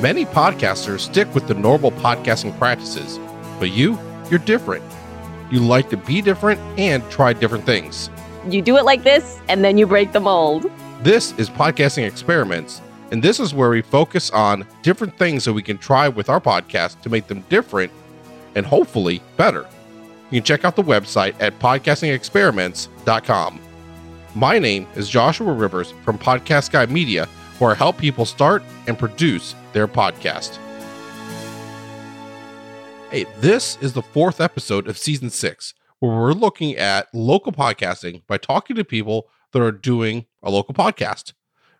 Many podcasters stick with the normal podcasting practices, but you, you're different. You like to be different and try different things. You do it like this, and then you break the mold. This is Podcasting Experiments, and this is where we focus on different things that we can try with our podcast to make them different and hopefully better. You can check out the website at podcastingexperiments.com. My name is Joshua Rivers from Podcast Guy Media, where I help people start and produce their podcast. Hey, this is the fourth episode of season six, where we're looking at local podcasting by talking to people that are doing a local podcast,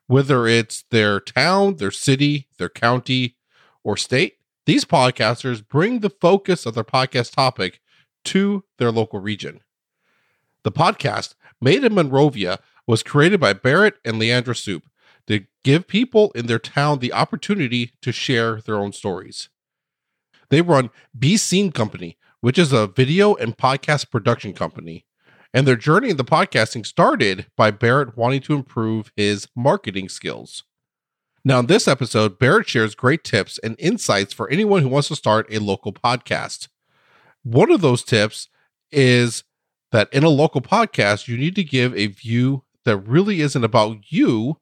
whether it's their town, their city, their county, or state. These podcasters bring the focus of their podcast topic to their local region. The podcast, Made in Monrovia, was created by Barrett and Leandra Soup to give people in their town the opportunity to share their own stories. They run Be Seen Company, which is a video and podcast production company. And their journey in the podcasting started by Barrett wanting to improve his marketing skills. Now, in this episode, Barrett shares great tips and insights for anyone who wants to start a local podcast. One of those tips is that in a local podcast, you need to give a view that really isn't about you,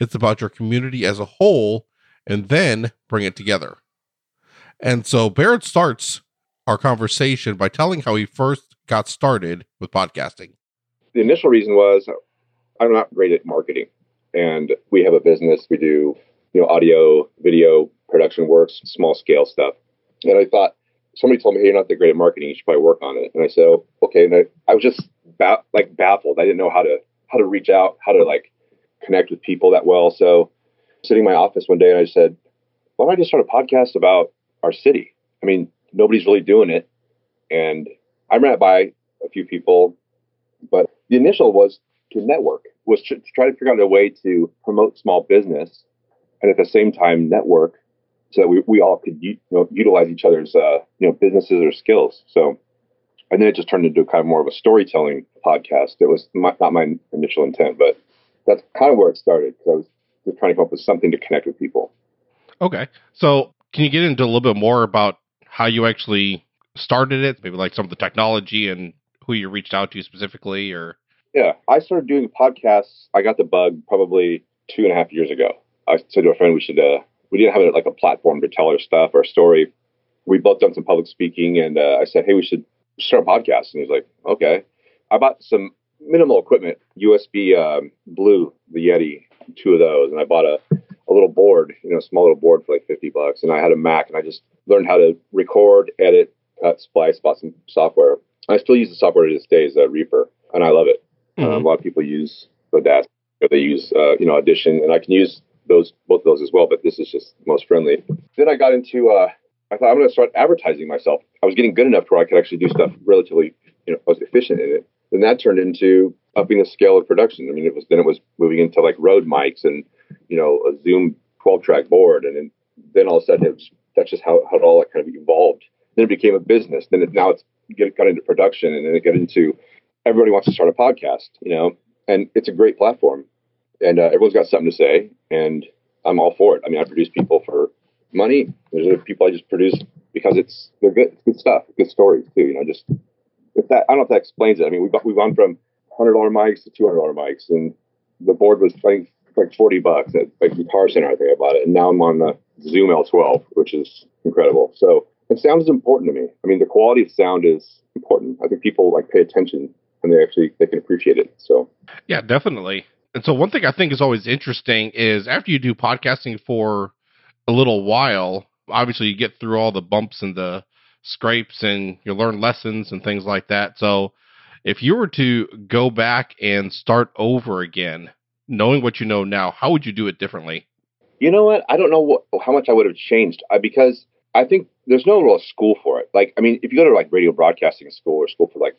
it's about your community as a whole, and then bring it together. And so Barrett starts our conversation by telling how he first got started with podcasting. The initial reason was I'm not great at marketing, and we have a business. We do you know audio, video production works, small scale stuff, and I thought somebody told me, "Hey, you're not that great at marketing. You should probably work on it." And I said, oh, "Okay." And I, I was just ba- like baffled. I didn't know how to how to reach out, how to like connect with people that well. So, sitting in my office one day, and I said, "Why don't I just start a podcast about our city?" I mean, nobody's really doing it, and I ran it by a few people, but the initial was to network, was to, try to figure out a way to promote small business, and at the same time network so that we, we all could you know, utilize each other's uh, you know businesses or skills. So, and then it just turned into kind of more of a storytelling podcast. It was my, not my initial intent, but that's kind of where it started because I was just trying to come up with something to connect with people. Okay, so can you get into a little bit more about how you actually started it? Maybe like some of the technology and who you reached out to specifically, or yeah, I started doing podcasts. I got the bug probably two and a half years ago. I said to a friend we should uh, we didn't have like a platform to tell our stuff, our story. We both done some public speaking, and uh, I said, "Hey, we should start a podcast." And he's like, "Okay." I bought some minimal equipment, USB um, Blue, the Yeti, two of those, and I bought a a little board, you know, a small little board for like fifty bucks, and I had a Mac, and I just learned how to record, edit, cut, splice, bought some software. I still use the software to this day, is uh, Reaper, and I love it. Mm-hmm. Um, a lot of people use Audacity, they use uh, you know Audition, and I can use those both of those as well, but this is just most friendly. Then I got into uh, I thought I'm going to start advertising myself. I was getting good enough where I could actually do stuff relatively, you know, I was efficient in it. Then that turned into upping the scale of production. I mean, it was then it was moving into like Rode mics and you know a Zoom 12 track board, and then, all of a sudden was, that's just how, how it all kind of evolved. Then it became a business. Then it, now it's get, got into production, and then it got into everybody wants to start a podcast, you know, and it's a great platform and uh, everyone's got something to say, and I'm all for it. I mean, I produce people for money. There's other people I just produce because it's they're good, it's good stuff, good stories too. You know, just if that I don't know if that explains it. I mean, we've we've gone from hundred dollar mics to two hundred dollar mics, and the board was like like forty bucks at like Guitar Center. I think I bought it, and now I'm on the Zoom L12, which is incredible. So, and sound is important to me. I mean, the quality of sound is important. I think people like pay attention and they actually they can appreciate it. So, yeah, definitely. And so one thing I think is always interesting is after you do podcasting for a little while, obviously you get through all the bumps and the scrapes and you learn lessons and things like that. So if you were to go back and start over again, knowing what you know now, how would you do it differently? You know what? I don't know what, how much I would have changed uh, because I think there's no real school for it. Like, I mean, if you go to like radio broadcasting school or school for like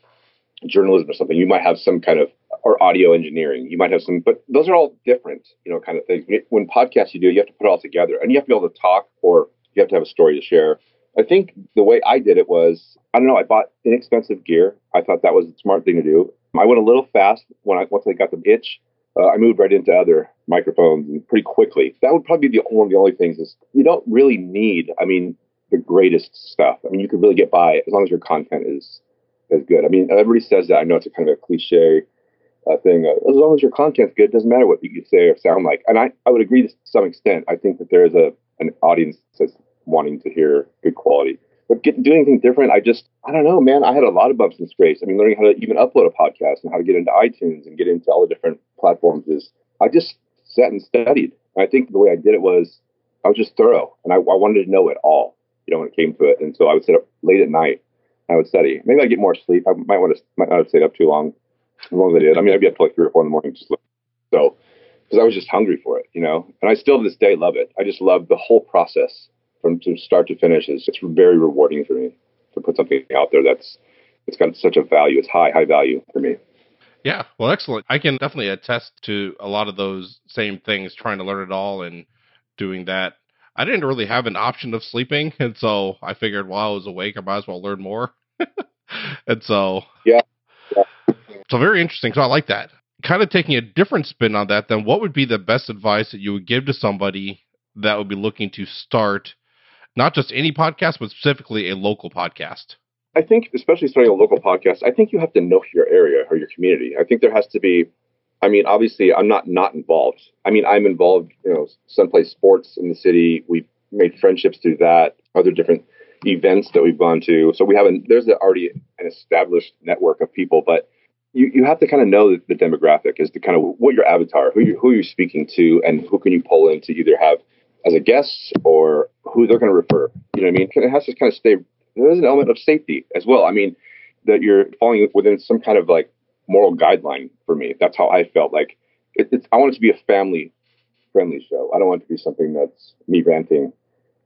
journalism or something, you might have some kind of or audio engineering. You might have some, but those are all different, you know, kind of things. When podcasts you do, you have to put it all together, and you have to be able to talk, or you have to have a story to share. I think the way I did it was, I don't know, I bought inexpensive gear. I thought that was a smart thing to do. I went a little fast when I once I got the itch. Uh, I moved right into other microphones pretty quickly. That would probably be the one of the only things is you don't really need. I mean, the greatest stuff. I mean, you could really get by as long as your content is is good. I mean, everybody says that. I know it's a kind of a cliche uh, thing. Uh, as long as your content's good, it doesn't matter what you say or sound like. And I, I would agree to some extent. I think that there is a an audience that's wanting to hear good quality. But get, doing anything different, I just, I don't know, man. I had a lot of bumps and scrapes. I mean, learning how to even upload a podcast and how to get into iTunes and get into all the different platforms is, I just sat and studied. And I think the way I did it was, I was just thorough and I, I wanted to know it all, you know, when it came to it. And so I would sit up late at night. I would study. Maybe I'd get more sleep. I might want to, might not have stayed up too long as long as I did. I mean, I'd be up to like three or four in the morning just so because I was just hungry for it, you know. And I still to this day love it. I just love the whole process from to start to finish. Is it's very rewarding for me to put something out there that's it's got such a value. It's high high value for me. Yeah, well, excellent. I can definitely attest to a lot of those same things. Trying to learn it all and doing that. I didn't really have an option of sleeping, and so I figured while I was awake, I might as well learn more. and so yeah, so very interesting. So I like that. Kind of taking a different spin on that, then what would be the best advice that you would give to somebody that would be looking to start not just any podcast, but specifically a local podcast? I think, especially starting a local podcast, I think you have to know your area or your community. I think there has to be. I mean, obviously, I'm not not involved. I mean, I'm involved. You know, some play sports in the city. We've made friendships through that. Other different events that we've gone to. So we have a, there's already an established network of people, but you, you have to kind of know the, the demographic as to kind of what your avatar, who you, who you're speaking to, and who can you pull in to either have as a guest or who they're going to refer. You know what I mean? It has to kind of stay. There's an element of safety as well. I mean, that you're falling within some kind of like moral guideline for me. That's how I felt. Like it, it's, I want it to be a family friendly show. I don't want it to be something that's me ranting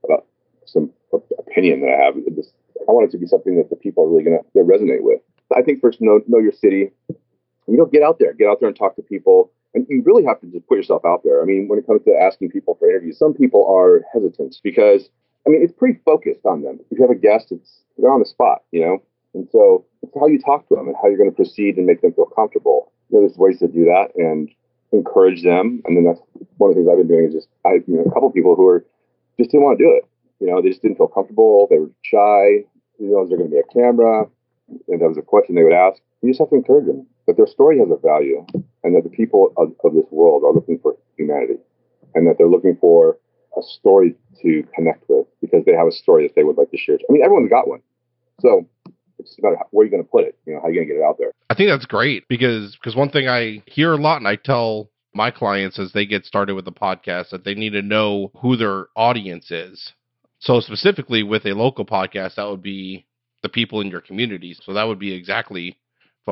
about some opinion that I have. Just, I want it to be something that the people are really going to resonate with. I think first know know your city. You know, get out there, get out there and talk to people. And you really have to just put yourself out there. I mean, when it comes to asking people for interviews, some people are hesitant because I mean it's pretty focused on them. If you have a guest, it's they're on the spot, you know. And so it's how you talk to them and how you're going to proceed and make them feel comfortable. You know, there's ways to do that and encourage them. And then that's one of the things I've been doing is just I you know a couple people who are just didn't want to do it. You know, they just didn't feel comfortable. They were shy. You know, is there going to be a camera? and that was a question they would ask, you just have to encourage them that their story has a value and that the people of, of this world are looking for humanity and that they're looking for a story to connect with because they have a story that they would like to share. I mean, everyone's got one. So it's about where you're going to put it, you know, how you're going to get it out there. I think that's great because because one thing I hear a lot and I tell my clients as they get started with the podcast that they need to know who their audience is. So specifically with a local podcast, that would be the people in your community. So that would be exactly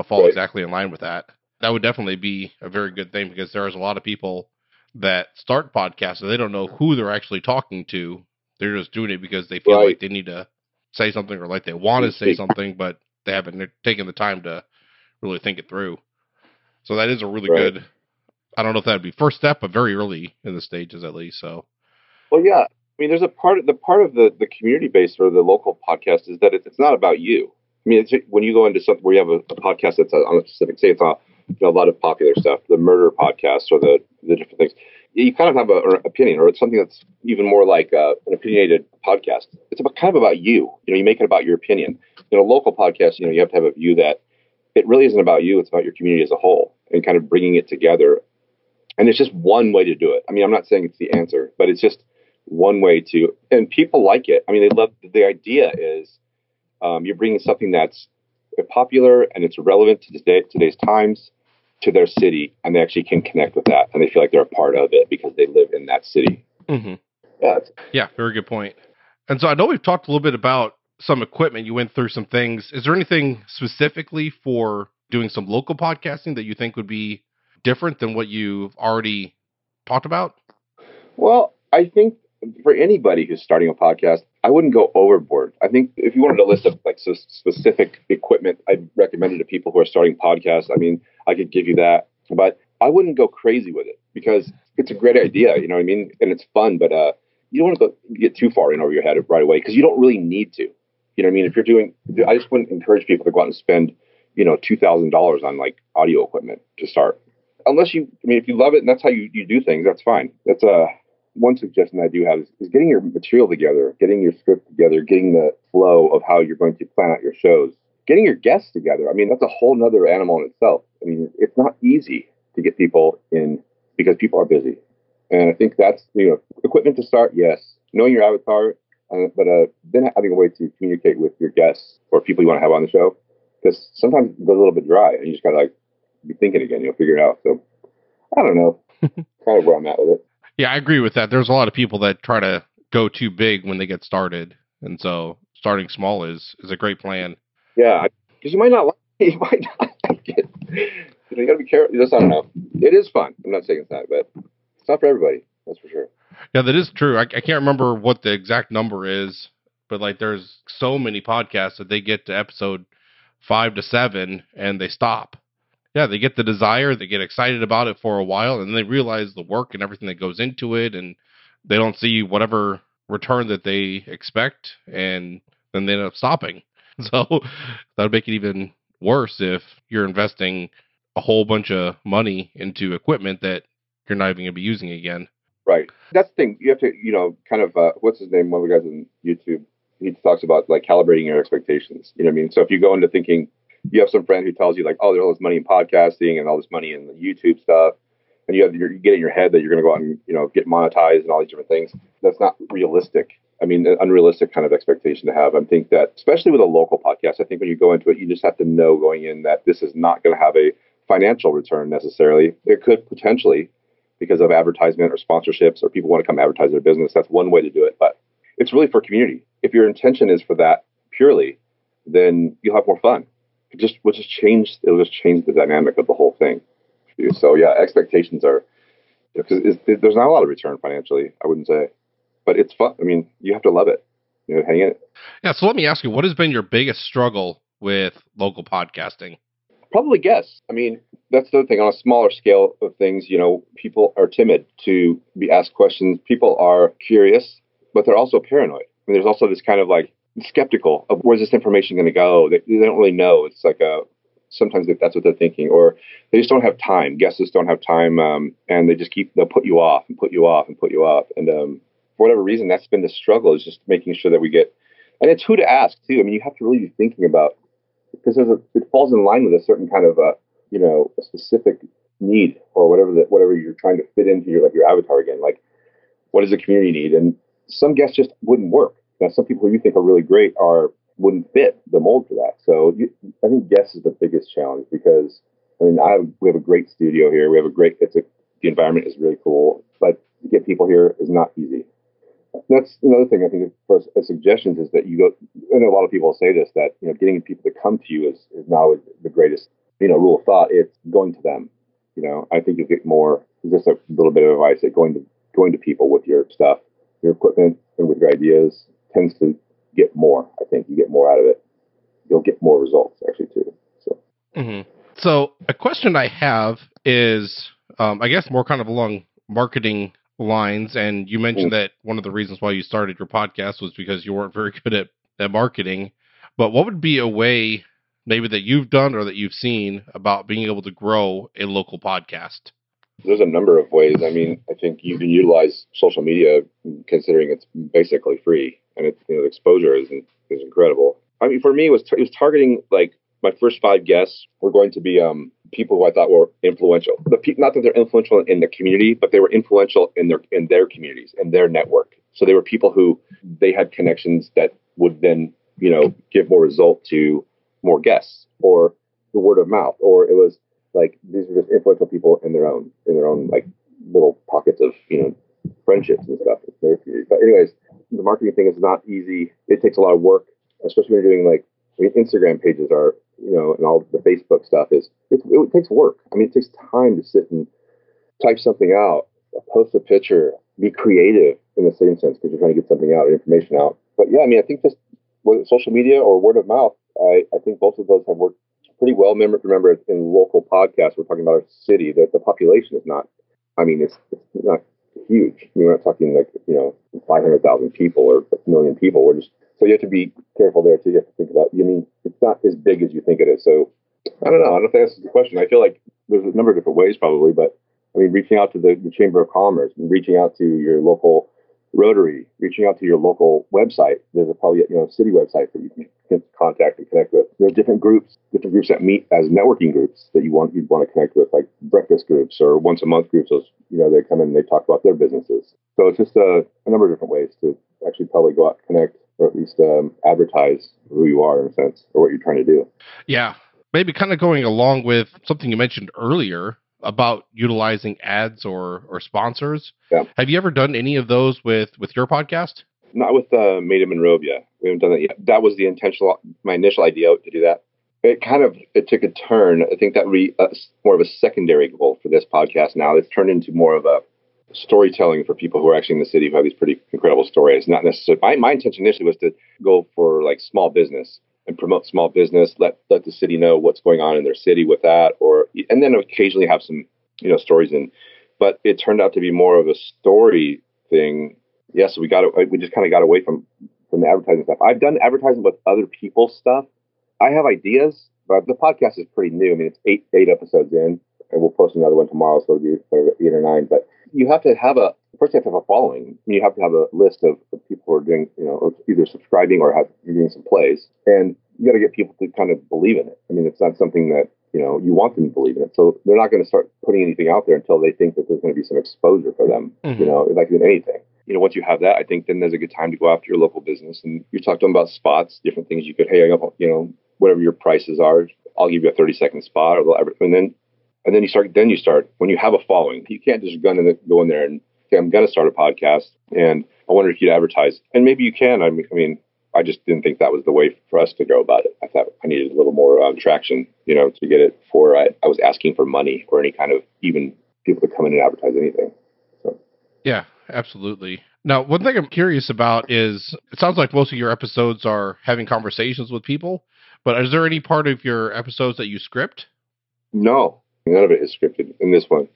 fall right. exactly in line with that. That would definitely be a very good thing because there's a lot of people that start podcasts and they don't know who they're actually talking to. They're just doing it because they feel right. like they need to say something or like they want to say something, but they haven't taken the time to really think it through. So that is a really right. good. I don't know if that'd be first step, but very early in the stages at least. So. Well, yeah, I mean, there's a part of the part of the, the community based or the local podcast is that it's, it's not about you. I mean, when you go into something where you have a, a podcast that's on a specific, say it's on a lot of popular stuff, the murder podcast or the, the different things, you kind of have an opinion or it's something that's even more like uh, an opinionated podcast. It's about, kind of about you. You know, you make it about your opinion. You know, local podcast, you know, you have to have a view that it really isn't about you. It's about your community as a whole and kind of bringing it together. And it's just one way to do it. I mean, I'm not saying it's the answer, but it's just one way to, and people like it. I mean, they love the idea is um, you're bringing something that's popular and it's relevant to today, today's times to their city, and they actually can connect with that, and they feel like they're a part of it because they live in that city. Mm-hmm. Yeah, yeah, very good point. And so I know we've talked a little bit about some equipment. You went through some things. Is there anything specifically for doing some local podcasting that you think would be different than what you've already talked about? Well, I think for anybody who's starting a podcast, I wouldn't go overboard. I think if you wanted to list of like so specific equipment I'd recommend it to people who are starting podcasts, I mean, I could give you that, but I wouldn't go crazy with it because it's a great idea, you know what I mean? And it's fun, but uh, you don't want to get too far in over your head right away because you don't really need to. You know what I mean? If you're doing, I just wouldn't encourage people to go out and spend, you know, two thousand dollars on like audio equipment to start. unless you, I mean, if you love it and that's how you, you do things, that's fine. That's a, uh, one suggestion I do have is, is getting your material together, getting your script together, getting the flow of how you're going to plan out your shows, getting your guests together. I mean, that's a whole nother animal in itself. I mean, it's not easy to get people in because people are busy. And I think that's, you know, equipment to start, yes. Knowing your avatar, uh, but uh, then having a way to communicate with your guests or people you want to have on the show. Because sometimes it goes a little bit dry and you just got to like be thinking again, you'll figure it out. So I don't know. kind of where I'm at with it. Yeah, I agree with that. There's a lot of people that try to go too big when they get started. And so starting small is is a great plan. Yeah, because you might not like it. You might not like it. You, know, you got to be careful. Just, I don't know. It is fun. I'm not saying it's not, but it's not for everybody. That's for sure. Yeah, that is true. I, I can't remember what the exact number is, but like there's so many podcasts that they get to episode five to seven and they stop. Yeah, they get the desire, they get excited about it for a while, and they realize the work and everything that goes into it, and they don't see whatever return that they expect, and then they end up stopping. So that would make it even worse if you're investing a whole bunch of money into equipment that you're not even going to be using again. Right. That's the thing. You have to, you know, kind of, uh, what's his name? One of the guys on YouTube, he talks about like calibrating your expectations. You know what I mean? So if you go into thinking, you have some friend who tells you like, oh, there's all this money in podcasting and all this money in the YouTube stuff, and you have you get in your head that you're going to go out and you know get monetized and all these different things. That's not realistic. I mean, an unrealistic kind of expectation to have. I think that, especially with a local podcast, I think when you go into it, you just have to know going in that this is not going to have a financial return necessarily. It could potentially, because of advertisement or sponsorships or people want to come advertise their business. That's one way to do it, but it's really for community. If your intention is for that purely, then you'll have more fun. It just will just change. It'll just change the dynamic of the whole thing. So yeah, expectations are because there's not a lot of return financially. I wouldn't say, but it's fun. I mean, you have to love it. You know, hang in it. Yeah. So let me ask you, what has been your biggest struggle with local podcasting? Probably guess. I mean, that's the thing on a smaller scale of things. You know, people are timid to be asked questions. People are curious, but they're also paranoid. I mean, there's also this kind of like skeptical of where's this information going to go. They, they, don't really know. It's like a sometimes that's what they're thinking, or they just don't have time. Guests don't have time, um, and they just keep they'll put you off and put you off and put you off. And um, for whatever reason, that's been the struggle is just making sure that we get. And it's who to ask too. I mean, you have to really be thinking about because there's a, it falls in line with a certain kind of a you know a specific need or whatever that whatever you're trying to fit into your like your avatar again. Like, what does the community need? And some guests just wouldn't work. Now, some people who you think are really great are wouldn't fit the mold for that. So you, I think guests is the biggest challenge because I mean I we have a great studio here. We have a great it's a the environment is really cool, but to get people here is not easy. That's another thing I think for uh, suggestions is that you go. And a lot of people say this that you know getting people to come to you is is now the greatest you know rule of thought. It's going to them. You know I think you get more. Just a little bit of advice that going to going to people with your stuff, your equipment, and with your ideas tends to get more. I think you get more out of it. You'll get more results actually too. So, mm-hmm. so a question I have is, um, I guess more kind of along marketing lines. And you mentioned mm-hmm. that one of the reasons why you started your podcast was because you weren't very good at, at marketing. But what would be a way maybe that you've done or that you've seen about being able to grow a local podcast? There's a number of ways. I mean, I think you can utilize social media considering it's basically free and it's you know the exposure is is incredible. I mean, for me, it was it was targeting like my first five guests were going to be um, people who I thought were influential. The pe- not that they're influential in the community, but they were influential in their in their communities in their network. So they were people who they had connections that would then you know give more result to more guests or the word of mouth, or it was like these were just influential people in their own in their own like little pockets of you know friendships and stuff. But anyways, the marketing thing is not easy. It takes a lot of work, especially when you're doing like I mean, Instagram pages are, you know, and all the Facebook stuff is it, it takes work. I mean, it takes time to sit and type something out, post a picture, be creative in the same sense because you're trying to get something out, information out. But yeah, I mean, I think just whether social media or word of mouth, I, I think both of those have worked pretty well. Remember, remember in local podcasts, we're talking about our city, that the population is not, I mean, it's, it's not huge. we're not talking like you know 500,000 people or a million people. We're just so you have to be careful there too. You have to think about. I mean, it's not as big as you think it is. So I don't know. I don't think that's the question. I feel like there's a number of different ways, probably, but I mean, reaching out to the, the Chamber of Commerce, and reaching out to your local Rotary, reaching out to your local website. There's a probably you know city website that you can contact and connect with. There's different groups, different groups that meet as networking groups that you want you'd want to connect with, like breakfast groups or once a month groups. Those you know they come in and they talk about their businesses. So it's just a, a number of different ways to actually probably go out connect or at least um, advertise who you are in a sense or what you're trying to do. Yeah, maybe kind of going along with something you mentioned earlier about utilizing ads or or sponsors. Yeah. Have you ever done any of those with with your podcast? Not with uh, Made in Monrovia. We haven't done that yet. That was the intentional, my initial idea to do that. It kind of it took a turn. I think that re, uh, more of a secondary goal for this podcast. Now it's turned into more of a storytelling for people who are actually in the city who have these pretty incredible stories. Not necessarily my, my intention initially was to go for like small business and promote small business, let let the city know what's going on in their city with that, or and then occasionally have some you know stories in. But it turned out to be more of a story thing. Yes, we got we just kind of got away from from the advertising stuff. I've done advertising with other people's stuff. I have ideas, but the podcast is pretty new. I mean, it's eight eight episodes in, and we'll post another one tomorrow, so it'll be eight or nine. But you have to have a first you have to have a following. You have to have a list of, of people who are doing, you know, either subscribing or have doing some plays, and you got to get people to kind of believe in it. I mean, it's not something that you know you want them to believe in it, so they're not going to start putting anything out there until they think that there's going to be some exposure for them. Mhm. You know, like in anything. You know, once you have that, I think then there's a good time to go after your local business. And you talked to them about spots, different things you could, hey, I got, you know, whatever your prices are, I'll give you a 30 second spot, or and then and then you start then you start when you have a following you can't just go in, the, go in there and i'm going to start a podcast and i wonder if you'd advertise and maybe you can i mean, I mean i just didn't think that was the way for us to go about it i thought i needed a little more um, traction you know to get it for I, I was asking for money or any kind of even people to come in and advertise anything Yeah, absolutely. Now, one thing I'm curious about is it sounds like most of your episodes are having conversations with people, but is there any part of your episodes that you script? No, none of it is scripted in this one.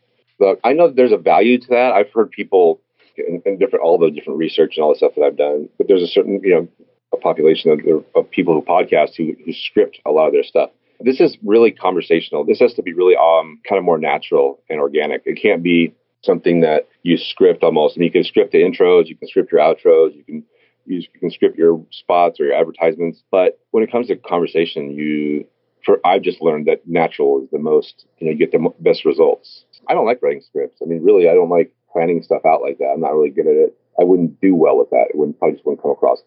I know there's a value to that. I've heard people in, in different, all the different research and all the stuff that I've done, but there's a certain, you know, a population of, of people who podcast who, who script a lot of their stuff. This is really conversational. This has to be really um kind of more natural and organic. It can't be something that you script almost. Mean, you can script the intros, you can script your outros, you can you can script your spots or your advertisements. But when it comes to conversation, you for I've just learned that natural is the most, you know, you get the best results. I don't like writing scripts. I mean, really, I don't like planning stuff out like that. I'm not really good at it. I wouldn't do well with that. It wouldn't probably just wouldn't come across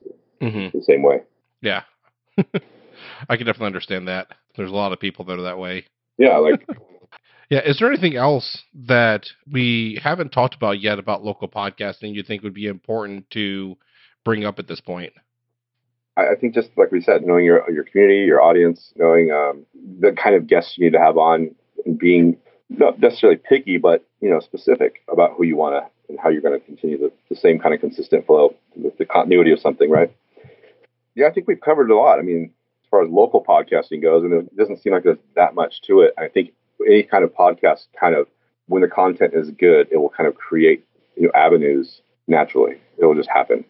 Mm-hmm. the same way. Yeah. I can definitely understand that. There's a lot of people that are that way. Yeah, like Yeah. Is there anything else that we haven't talked about yet about local podcasting you think would be important to bring up at this point? I, I think just like we said, knowing your your community, your audience, knowing um, the kind of guests you need to have on, and being not necessarily picky, but you know specific about who you want to and how you're going to continue the, the same kind of consistent flow with the continuity of something, right? Yeah, I think we've covered a lot. I mean, as far as local podcasting goes, and it doesn't seem like there's that much to it. I think any kind of podcast, kind of when the content is good, it will kind of create you know avenues naturally. It will just happen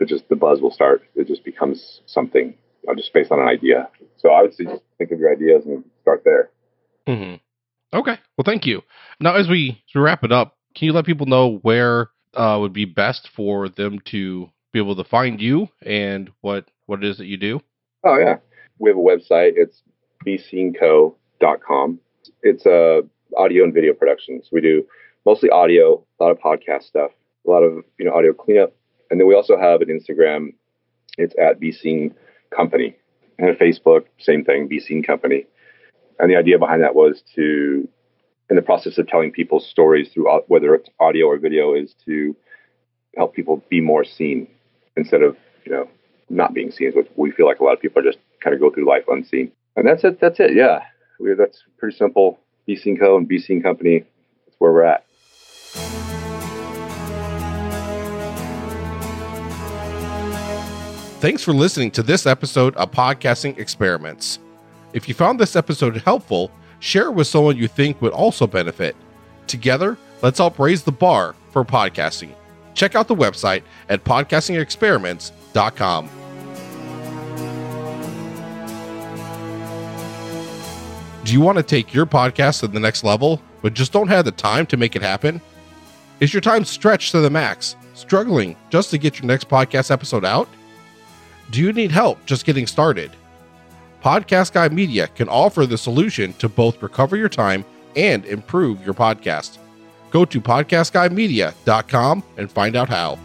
it just the buzz will start. It just becomes something, you know, just based on an idea. So I would say just think of your ideas and start there. Mm-hmm. Okay. Well, thank you. Now, as we, wrap it up, can you let people know where uh, would be best for them to be able to find you and what what it is that you do? Oh yeah, we have a website. It's bsceneco.com. It's a audio and video productions. We do mostly audio, a lot of podcast stuff, a lot of you know audio cleanup, and then we also have an Instagram. It's at Be Seen Company, and a Facebook, same thing, Be Seen Company. And the idea behind that was to, in the process of telling people's stories through whether it's audio or video, is to help people be more seen instead of you know not being seen. Which we feel like a lot of people are just kind of go through life unseen. And that's it. That's it. Yeah, we, that's pretty simple. Be Seen Co. and Be Seen Company. That's where we're at. Thanks for listening to this episode of Podcasting Experiments. If you found this episode helpful, share it with someone you think would also benefit. Together, let's help raise the bar for podcasting. Check out the website at podcastingexperiments.com. Do you want to take your podcast to the next level, but just don't have the time to make it happen? Is your time stretched to the max, struggling just to get your next podcast episode out? Do you need help just getting started? Podcast Guy Media can offer the solution to both recover your time and improve your podcast. Go to podcastguymedia.com and find out how.